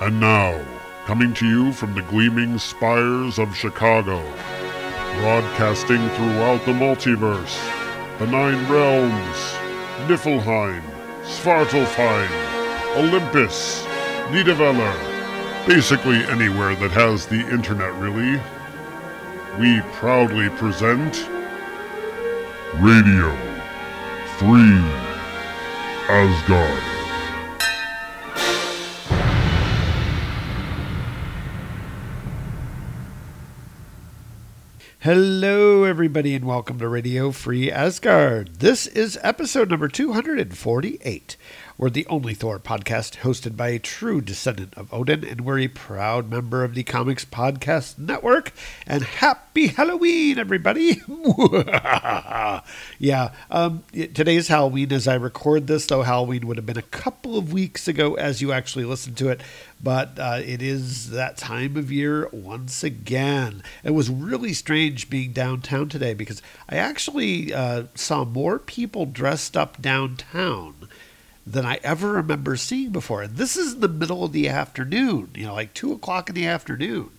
And now, coming to you from the gleaming spires of Chicago, broadcasting throughout the multiverse, the Nine Realms, Niflheim, Svartalfheim, Olympus, Nidavellir, basically anywhere that has the internet, really. We proudly present Radio Free Asgard. Hello, everybody, and welcome to Radio Free Asgard. This is episode number 248. We're the only Thor podcast hosted by a true descendant of Odin, and we're a proud member of the Comics Podcast Network. And happy Halloween, everybody! yeah, um, today's Halloween as I record this, though Halloween would have been a couple of weeks ago as you actually listened to it, but uh, it is that time of year once again. It was really strange being downtown today because I actually uh, saw more people dressed up downtown than I ever remember seeing before. And this is in the middle of the afternoon, you know, like two o'clock in the afternoon.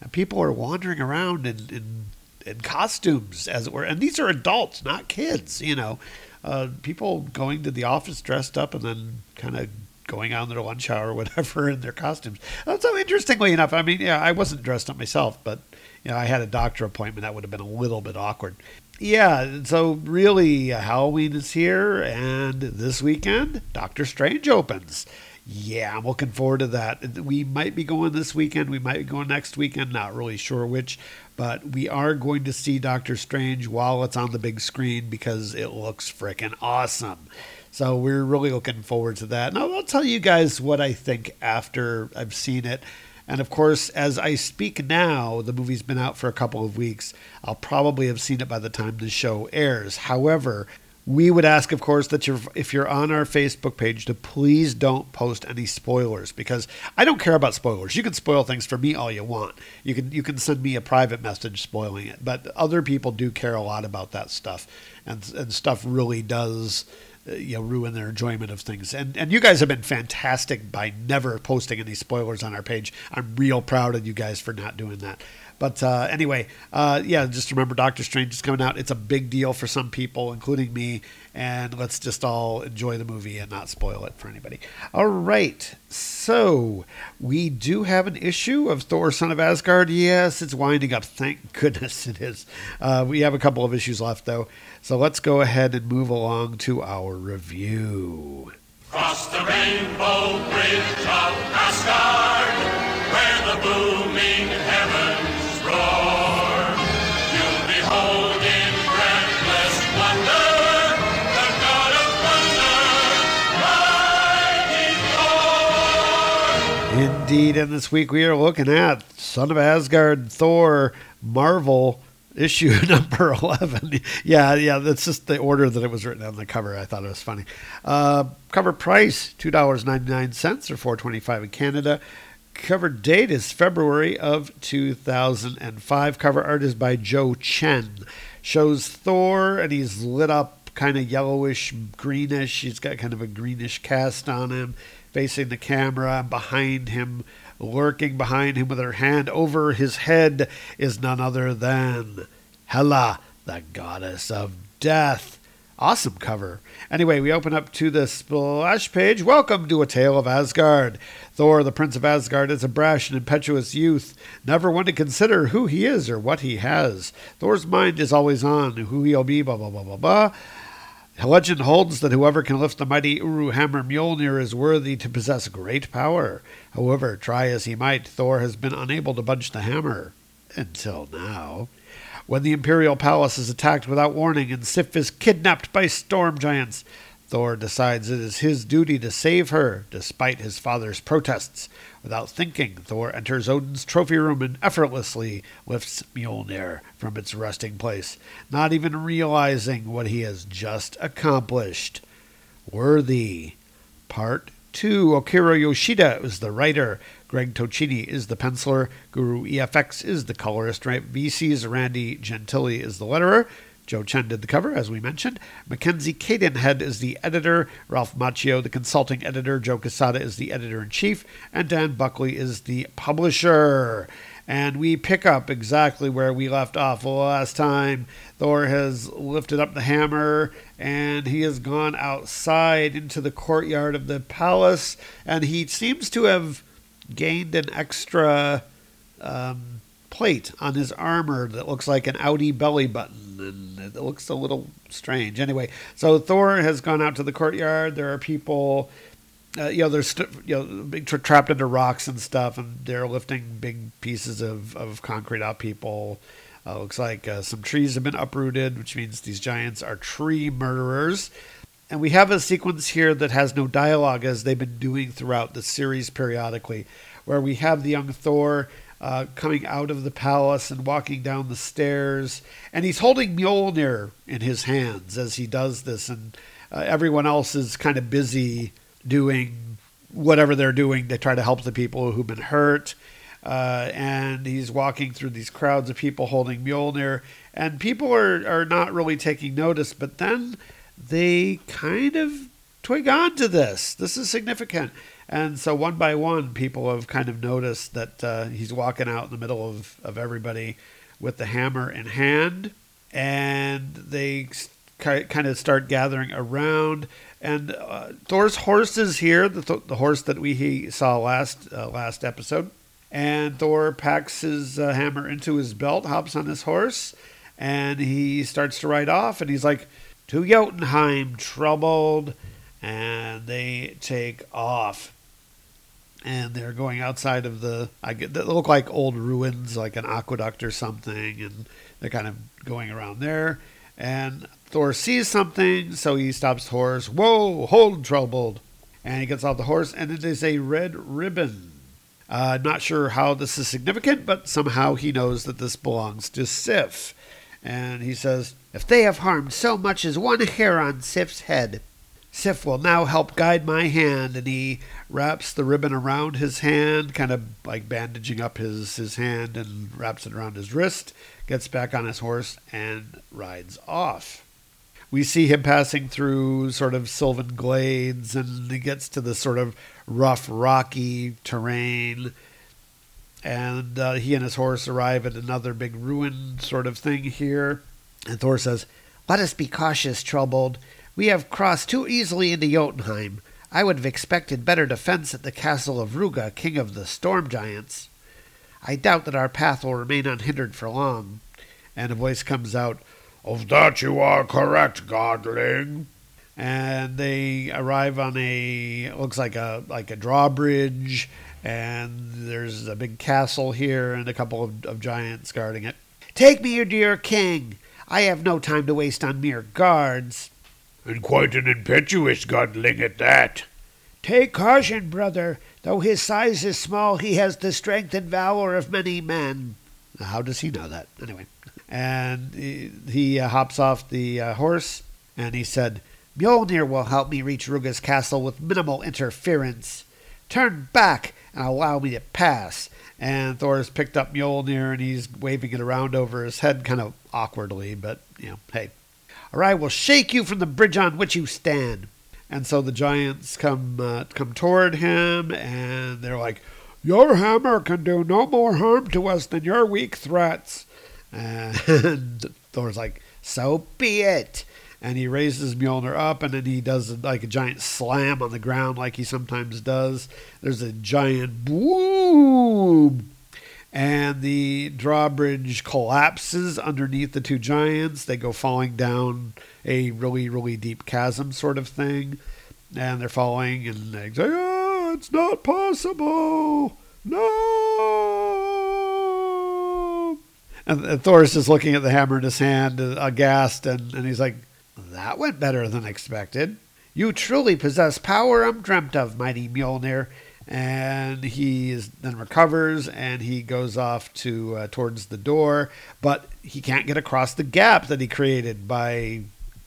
And people are wandering around in, in, in costumes, as it were. And these are adults, not kids, you know. Uh, people going to the office dressed up and then kind of going out in their lunch hour or whatever in their costumes. So interestingly enough, I mean, yeah, I wasn't dressed up myself, but you know, I had a doctor appointment that would have been a little bit awkward yeah, so really, Halloween is here, and this weekend, Doctor Strange opens. Yeah, I'm looking forward to that. We might be going this weekend, we might be going next weekend, not really sure which, but we are going to see Doctor Strange while it's on the big screen because it looks freaking awesome. So we're really looking forward to that. And I'll tell you guys what I think after I've seen it. And of course, as I speak now, the movie's been out for a couple of weeks. I'll probably have seen it by the time the show airs. However, we would ask, of course, that you're, if you're on our Facebook page, to please don't post any spoilers because I don't care about spoilers. You can spoil things for me all you want. You can you can send me a private message spoiling it, but other people do care a lot about that stuff, and and stuff really does uh, you know ruin their enjoyment of things. And and you guys have been fantastic by never posting any spoilers on our page. I'm real proud of you guys for not doing that. But uh, anyway, uh, yeah, just remember Doctor Strange is coming out. It's a big deal for some people, including me. And let's just all enjoy the movie and not spoil it for anybody. All right. So we do have an issue of Thor: Son of Asgard. Yes, it's winding up. Thank goodness it is. Uh, we have a couple of issues left though. So let's go ahead and move along to our review. Cross the rainbow bridge of Asgard, where the booming Indeed, and this week we are looking at Son of Asgard, Thor, Marvel issue number 11 yeah yeah that's just the order that it was written on the cover. I thought it was funny. Uh, cover price $2.99 or 425 in canada. Cover date is february of 2005 cover art is by Jo Chen. Shows thor and he's lit up kind of yellowish greenish. He's got kind of a greenish cast on him facing the camera behind him Lurking behind him with her hand over his head is none other than Hela, the goddess of death. Awesome cover. Anyway, we open up to the splash page. Welcome to A Tale of Asgard. Thor, the Prince of Asgard, is a brash and impetuous youth, never one to consider who he is or what he has. Thor's mind is always on who he'll be, blah, blah, blah, blah, blah. Legend holds that whoever can lift the mighty Uru hammer Mjolnir is worthy to possess great power. However, try as he might, Thor has been unable to budge the hammer. Until now. When the Imperial Palace is attacked without warning and Sif is kidnapped by storm giants, Thor decides it is his duty to save her, despite his father's protests. Without thinking, Thor enters Odin's trophy room and effortlessly lifts Mjolnir from its resting place, not even realizing what he has just accomplished. Worthy. Part 2. Akira Yoshida is the writer. Greg Tocchini is the penciler. Guru EFX is the colorist. Right? VC's Randy Gentile is the letterer. Jo Chen did the cover, as we mentioned. Mackenzie Cadenhead is the editor. Ralph Macchio, the consulting editor. Joe Quesada is the editor in chief. And Dan Buckley is the publisher. And we pick up exactly where we left off last time. Thor has lifted up the hammer and he has gone outside into the courtyard of the palace. And he seems to have gained an extra um, plate on his armor that looks like an Audi belly button. And it looks a little strange. Anyway, so Thor has gone out to the courtyard. There are people uh, you know, they're st- you know big tra- trapped under rocks and stuff, and they're lifting big pieces of, of concrete out. People uh, looks like uh, some trees have been uprooted, which means these giants are tree murderers. And we have a sequence here that has no dialogue, as they've been doing throughout the series periodically, where we have the young Thor uh, coming out of the palace and walking down the stairs, and he's holding Mjolnir in his hands as he does this, and uh, everyone else is kind of busy doing whatever they're doing to try to help the people who've been hurt. Uh, and he's walking through these crowds of people holding Mjolnir, and people are, are not really taking notice, but then they kind of twig on to this. This is significant. And so one by one, people have kind of noticed that uh, he's walking out in the middle of, of everybody with the hammer in hand, and they kind of start gathering around. And uh, Thor's horse is here, the, th- the horse that we he saw last uh, last episode. And Thor packs his uh, hammer into his belt, hops on his horse, and he starts to ride off. And he's like, "To Jotunheim, troubled," and they take off. And they're going outside of the. I get they look like old ruins, like an aqueduct or something, and they're kind of going around there. And Thor sees something, so he stops the horse. Whoa, hold, troubled. And he gets off the horse, and it is a red ribbon. Uh, not sure how this is significant, but somehow he knows that this belongs to Sif. And he says, If they have harmed so much as one hair on Sif's head, Sif will now help guide my hand. And he wraps the ribbon around his hand, kind of like bandaging up his, his hand, and wraps it around his wrist, gets back on his horse, and rides off we see him passing through sort of sylvan glades and he gets to the sort of rough, rocky terrain. And uh, he and his horse arrive at another big ruin sort of thing here. And Thor says, Let us be cautious, troubled. We have crossed too easily into Jotunheim. I would have expected better defense at the castle of Rugga, king of the storm giants. I doubt that our path will remain unhindered for long. And a voice comes out, of that you are correct, Godling. And they arrive on a looks like a like a drawbridge, and there's a big castle here and a couple of, of giants guarding it. Take me, your dear king. I have no time to waste on mere guards. And quite an impetuous godling at that. Take caution, brother. Though his size is small, he has the strength and valor of many men. How does he know that? Anyway and he, he uh, hops off the uh, horse and he said, Mjolnir will help me reach Rugga's castle with minimal interference. Turn back and allow me to pass. And Thor's picked up Mjolnir and he's waving it around over his head kind of awkwardly, but, you know, hey. Or I will shake you from the bridge on which you stand. And so the giants come uh, come toward him and they're like, Your hammer can do no more harm to us than your weak threats. And Thor's like, so be it. And he raises Mjolnir up, and then he does like a giant slam on the ground, like he sometimes does. There's a giant boom, and the drawbridge collapses underneath the two giants. They go falling down a really, really deep chasm, sort of thing. And they're falling, and they say, "Oh, it's not possible! No!" And, and Thor's just looking at the hammer in his hand, uh, aghast, and, and he's like, That went better than expected. You truly possess power undreamt of, mighty Mjolnir. And he is, then recovers and he goes off to uh, towards the door, but he can't get across the gap that he created by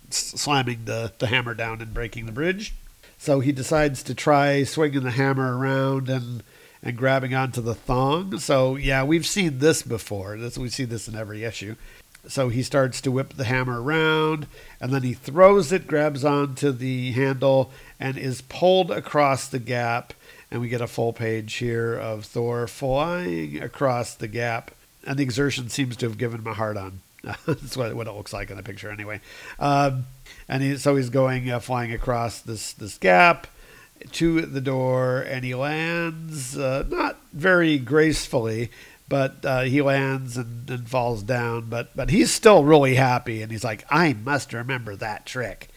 slamming the, the hammer down and breaking the bridge. So he decides to try swinging the hammer around and and grabbing onto the thong. So yeah, we've seen this before. This we see this in every issue. So he starts to whip the hammer around, and then he throws it, grabs onto the handle, and is pulled across the gap. And we get a full page here of Thor flying across the gap. And the exertion seems to have given him a hard on. That's what, what it looks like in the picture, anyway. Um, and he, so he's going uh, flying across this this gap to the door, and he lands uh, not very gracefully, but uh, he lands and, and falls down. But but he's still really happy, and he's like, I must remember that trick.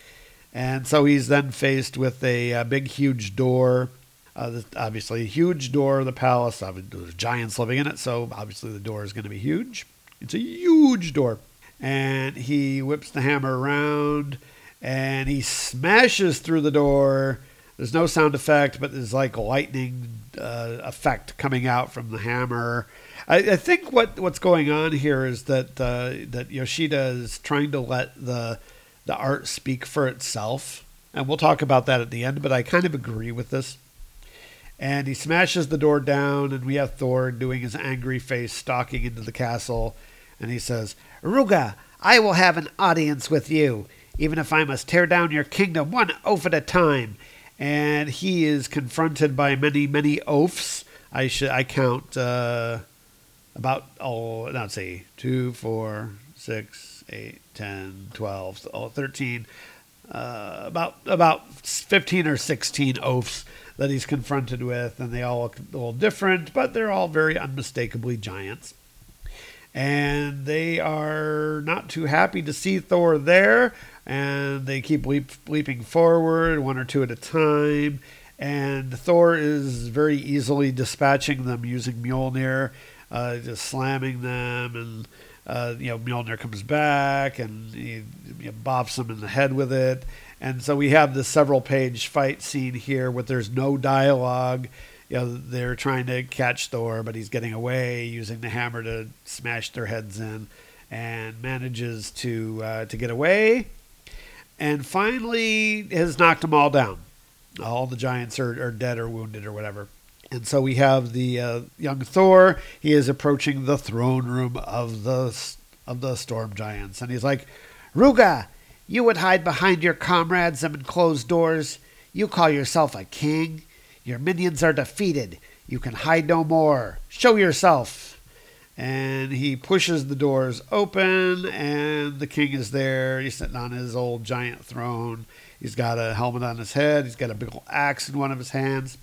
And so he's then faced with a, a big, huge door. Uh, obviously, a huge door of the palace. There's giants living in it, so obviously the door is going to be huge. It's a huge door. And he whips the hammer around and he smashes through the door. There's no sound effect, but there's like a lightning uh, effect coming out from the hammer. I, I, think what what's going on here is that uh, that Yoshida is trying to let the the art speak for itself, and we'll talk about that at the end. But I kind of agree with this. And he smashes the door down, and we have Thor doing his angry face, stalking into the castle, and he says, "Rugga, I will have an audience with you, even if I must tear down your kingdom one oaf at a time." And he is confronted by many, many oafs. I should I count. Uh, about, oh, let's see, 2, 4, 6, 8, 10, 12, oh, 13, uh, about, about 15 or 16 oafs that he's confronted with, and they all look a little different, but they're all very unmistakably giants. And they are not too happy to see Thor there, and they keep leap, leaping forward, one or two at a time. And Thor is very easily dispatching them using Mjolnir uh, just slamming them, and uh, you know Mjolnir comes back and he, bops them in the head with it. And so we have this several page fight scene here where there's no dialogue. You know, they're trying to catch Thor, but he's getting away using the hammer to smash their heads in, and manages to uh, to get away. And finally, has knocked them all down. All the giants are, are dead or wounded or whatever. And so we have the uh, young Thor. He is approaching the throne room of the of the storm giants, and he's like, "Rugga, you would hide behind your comrades and closed doors. You call yourself a king. Your minions are defeated. You can hide no more. Show yourself." And he pushes the doors open, and the king is there. He's sitting on his old giant throne. He's got a helmet on his head. He's got a big old axe in one of his hands.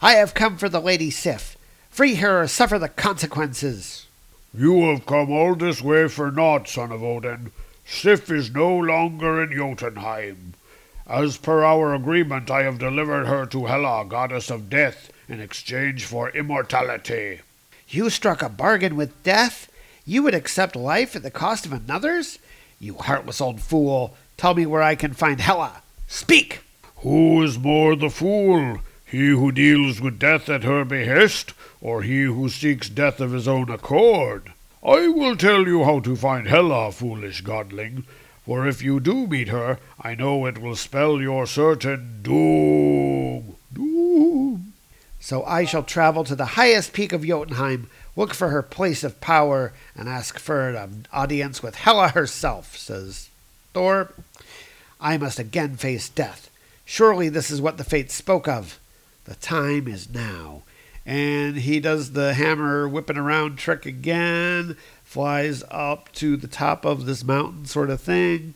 I have come for the Lady Sif. Free her or suffer the consequences. You have come all this way for naught, son of Odin. Sif is no longer in Jotunheim. As per our agreement, I have delivered her to Hela, goddess of death, in exchange for immortality. You struck a bargain with death? You would accept life at the cost of another's? You heartless old fool! Tell me where I can find Hela. Speak! Who is more the fool? He who deals with death at her behest, or he who seeks death of his own accord? I will tell you how to find Hela, foolish godling, for if you do meet her, I know it will spell your certain doom. Doom. So I shall travel to the highest peak of Jotunheim, look for her place of power, and ask for an audience with Hela herself, says Thor. I must again face death. Surely this is what the fates spoke of. The time is now. And he does the hammer whipping around trick again, flies up to the top of this mountain sort of thing,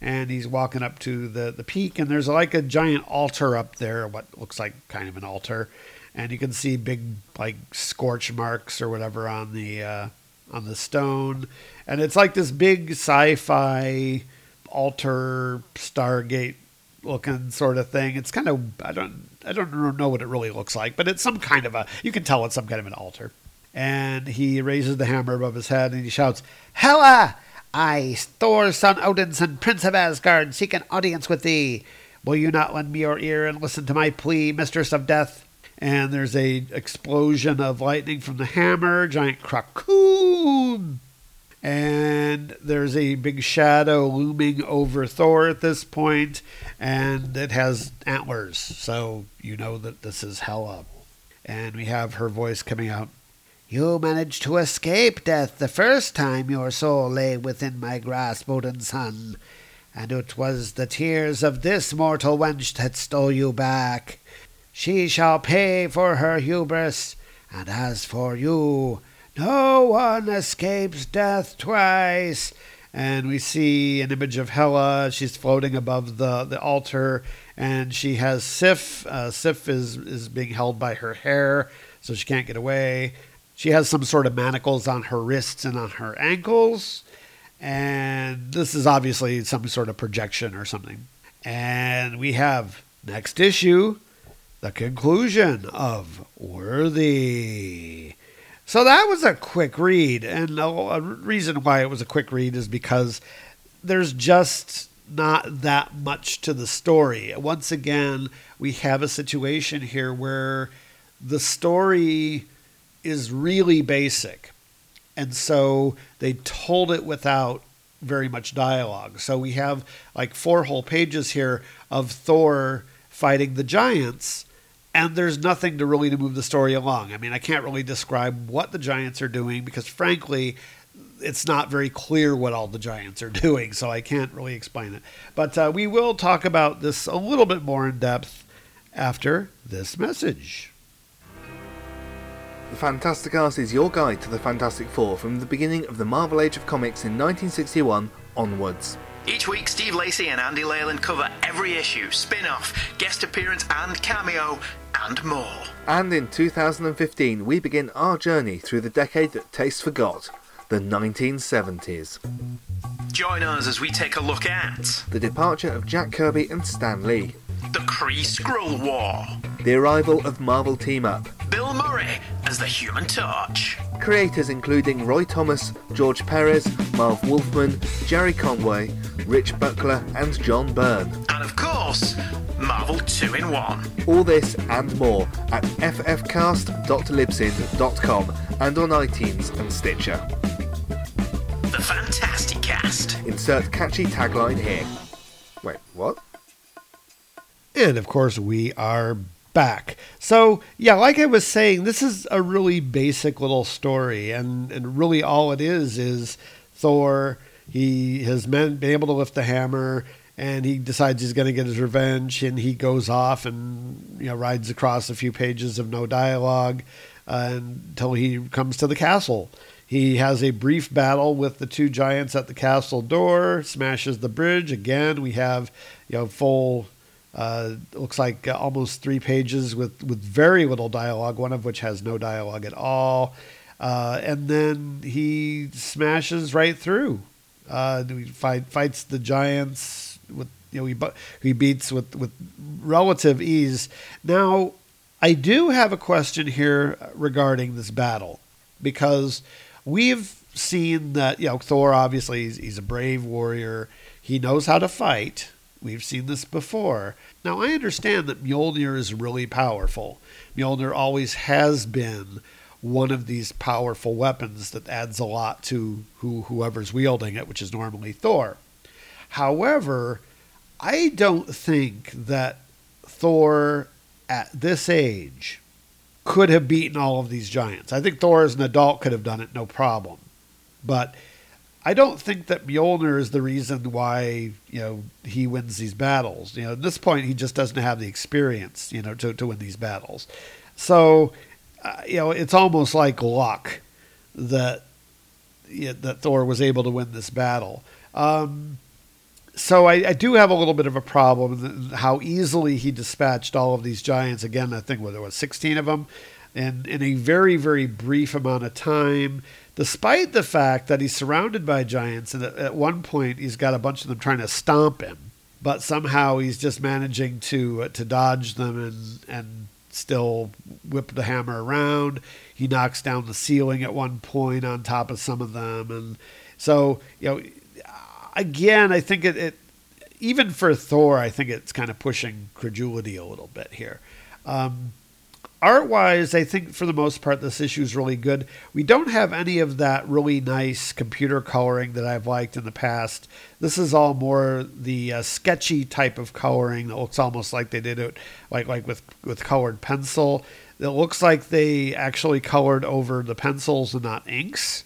and he's walking up to the, the peak, and there's like a giant altar up there, what looks like kind of an altar. And you can see big like scorch marks or whatever on the uh, on the stone, and it's like this big sci-fi altar Stargate looking sort of thing. It's kind of I don't I don't know what it really looks like, but it's some kind of a you can tell it's some kind of an altar. And he raises the hammer above his head and he shouts, Hela! I, Thor, son Odinson, Prince of Asgard, seek an audience with thee. Will you not lend me your ear and listen to my plea, Mistress of Death? And there's a explosion of lightning from the hammer, giant krakoon and there's a big shadow looming over Thor at this point, and it has antlers, so you know that this is Hela. And we have her voice coming out. You managed to escape death the first time your soul lay within my grasp, Odinson, and it was the tears of this mortal wench that stole you back. She shall pay for her hubris, and as for you, no one escapes death twice. And we see an image of Hela. She's floating above the, the altar, and she has Sif. Uh, Sif is, is being held by her hair, so she can't get away. She has some sort of manacles on her wrists and on her ankles. And this is obviously some sort of projection or something. And we have next issue the conclusion of Worthy. So that was a quick read. And a uh, reason why it was a quick read is because there's just not that much to the story. Once again, we have a situation here where the story is really basic. And so they told it without very much dialogue. So we have like four whole pages here of Thor fighting the giants and there's nothing to really to move the story along. I mean, I can't really describe what the giants are doing because frankly, it's not very clear what all the giants are doing, so I can't really explain it. But uh, we will talk about this a little bit more in depth after this message. The Fantastic Art is your guide to the Fantastic Four from the beginning of the Marvel Age of Comics in 1961 onwards. Each week, Steve Lacey and Andy Leyland cover every issue, spin off, guest appearance, and cameo, and more. And in 2015, we begin our journey through the decade that Taste forgot the 1970s. Join us as we take a look at The departure of Jack Kirby and Stan Lee, the Kree Skrull War, the arrival of Marvel Team Up, Bill Murray as the Human Torch, creators including Roy Thomas, George Perez, Marv Wolfman, Gerry Conway, Rich Buckler, and John Byrne. and of course, Marvel 2 in 1. All this and more at ffcast.libsyn.com and on iTunes and Stitcher. The Fantastic Cast. Insert catchy tagline here. Wait, what? And of course, we are back. So, yeah, like I was saying, this is a really basic little story. And, and really, all it is is Thor. He has been able to lift the hammer and he decides he's going to get his revenge. And he goes off and you know rides across a few pages of no dialogue uh, until he comes to the castle. He has a brief battle with the two giants at the castle door, smashes the bridge. Again, we have you know full uh, looks like uh, almost three pages with, with very little dialogue, one of which has no dialogue at all. Uh, and then he smashes right through. Uh, he fight, fights the giants with you know he he beats with with relative ease. Now, I do have a question here regarding this battle because we've seen that you know Thor obviously he's, he's a brave warrior. He knows how to fight. We've seen this before. Now I understand that Mjolnir is really powerful. Mjolnir always has been one of these powerful weapons that adds a lot to who whoever's wielding it, which is normally Thor. However, I don't think that Thor at this age could have beaten all of these giants. I think Thor as an adult could have done it no problem. But I don't think that Mjolnir is the reason why, you know, he wins these battles. You know, at this point he just doesn't have the experience, you know, to, to win these battles. So, uh, you know, it's almost like luck that yeah, that Thor was able to win this battle. Um, so I, I do have a little bit of a problem how easily he dispatched all of these giants. Again, I think well, there was 16 of them, and in a very very brief amount of time. Despite the fact that he's surrounded by giants, and at, one point he's got a bunch of them trying to stomp him, but somehow he's just managing to uh, to dodge them and and still whip the hammer around. He knocks down the ceiling at one point on top of some of them, and so you know again, I think it, it even for Thor, I think it's kind of pushing credulity a little bit here. Um, art wise, I think for the most part, this issue is really good. We don't have any of that really nice computer coloring that I've liked in the past. This is all more the uh, sketchy type of coloring that looks almost like they did it like like with with colored pencil. It looks like they actually colored over the pencils and not inks,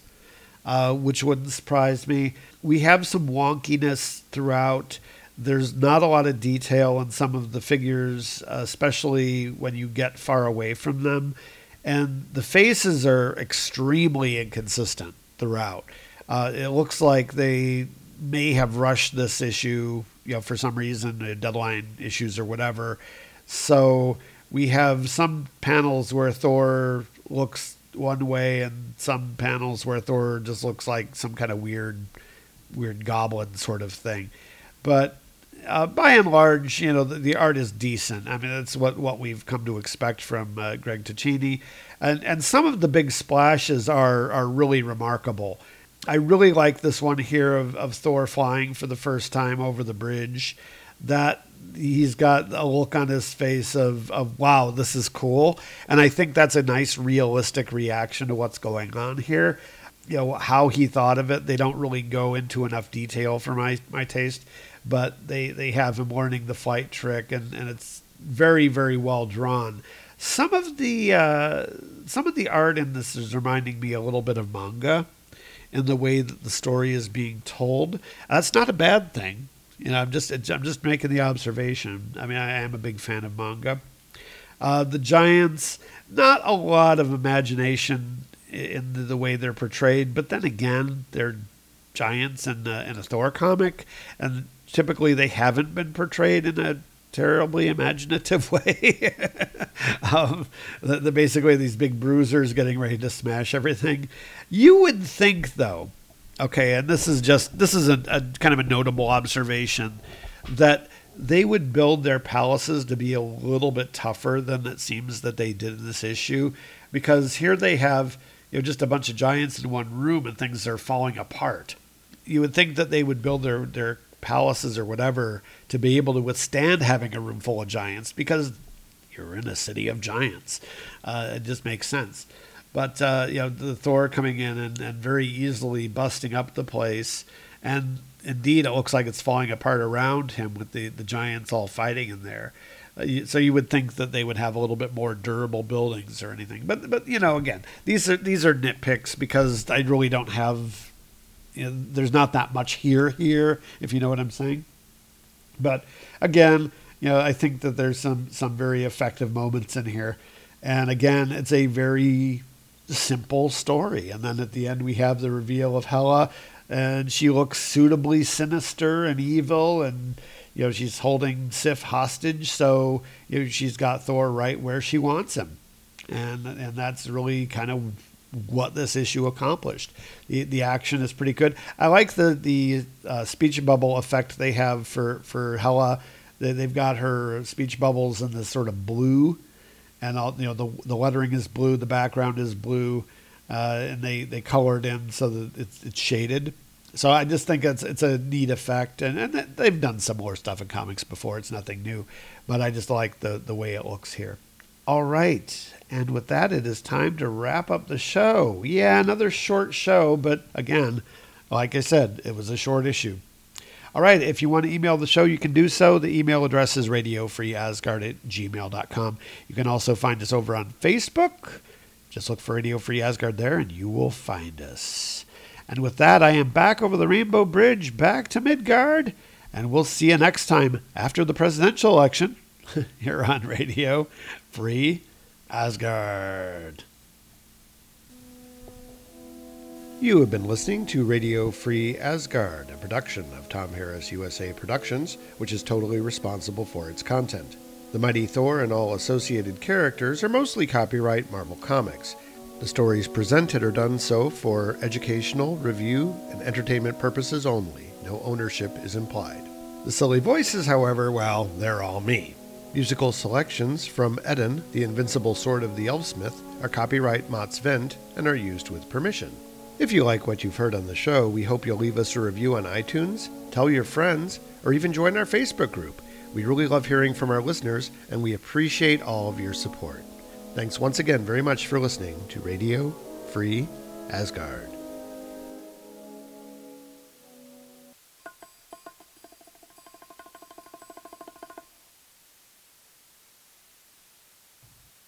uh, which wouldn't surprise me. We have some wonkiness throughout. There's not a lot of detail in some of the figures, especially when you get far away from them. And the faces are extremely inconsistent throughout. Uh, it looks like they may have rushed this issue, you know, for some reason, uh, deadline issues or whatever. So we have some panels where Thor looks one way, and some panels where Thor just looks like some kind of weird, weird goblin sort of thing. But uh, by and large, you know, the, the, art is decent. I mean, that's what, what we've come to expect from uh, Greg Tocchini. And, and some of the big splashes are, are really remarkable. I really like this one here of, of Thor flying for the first time over the bridge. That he's got a look on his face of, of wow, this is cool. And I think that's a nice realistic reaction to what's going on here. You know, how he thought of it. They don't really go into enough detail for my, my taste, but they, they have him learning the flight trick and, and it's very, very well drawn. Some of the uh, some of the art in this is reminding me a little bit of manga in the way that the story is being told. That's not a bad thing. You know, I'm just I'm just making the observation. I mean, I am a big fan of manga. Uh, the giants, not a lot of imagination in the, way they're portrayed, but then again, they're giants in, uh, in a Thor comic, and typically they haven't been portrayed in a terribly imaginative way. um, the, the basically these big bruisers getting ready to smash everything. You would think, though, okay, and this is just this is a, a kind of a notable observation that they would build their palaces to be a little bit tougher than it seems that they did in this issue, because here they have you know just a bunch of giants in one room and things are falling apart. You would think that they would build their their palaces or whatever to be able to withstand having a room full of giants because you're in a city of giants. Uh, it just makes sense. But uh, you know the Thor coming in and, and very easily busting up the place, and indeed it looks like it's falling apart around him with the, the giants all fighting in there. Uh, so you would think that they would have a little bit more durable buildings or anything. But but you know again these are these are nitpicks because I really don't have you know, there's not that much here here, if you know what I'm saying. But again, you know, I think that there's some some very effective moments in here, and again, it's a very simple story. And then at the end, we have the reveal of Hela, and she looks suitably sinister and evil, and you know she's holding Sif hostage, so you know she's got Thor right where she wants him, and and that's really kind of what this issue accomplished. The, the action is pretty good. I like the the uh, speech bubble effect they have for for Hela. They, they've got her speech bubbles in this sort of blue, and all, you know the the lettering is blue, the background is blue, uh, and they they colored in so that it's it's shaded. So I just think it's it's a neat effect, and, and they've done similar stuff in comics before. It's nothing new, but I just like the the way it looks here. All right. And with that, it is time to wrap up the show. Yeah, another short show, but again, like I said, it was a short issue. All right, if you want to email the show, you can do so. The email address is radiofreeasgard at gmail.com. You can also find us over on Facebook. Just look for Radio Free Asgard there, and you will find us. And with that, I am back over the Rainbow Bridge, back to Midgard, and we'll see you next time after the presidential election here on Radio Free Asgard. You have been listening to Radio Free Asgard, a production of Tom Harris USA Productions, which is totally responsible for its content. The Mighty Thor and all associated characters are mostly copyright Marvel Comics. The stories presented are done so for educational, review, and entertainment purposes only. No ownership is implied. The silly voices, however, well, they're all me. Musical selections from Eden, the Invincible Sword of the Elfsmith, are copyright Mott's Vent and are used with permission. If you like what you've heard on the show, we hope you'll leave us a review on iTunes, tell your friends, or even join our Facebook group. We really love hearing from our listeners, and we appreciate all of your support. Thanks once again very much for listening to Radio Free Asgard.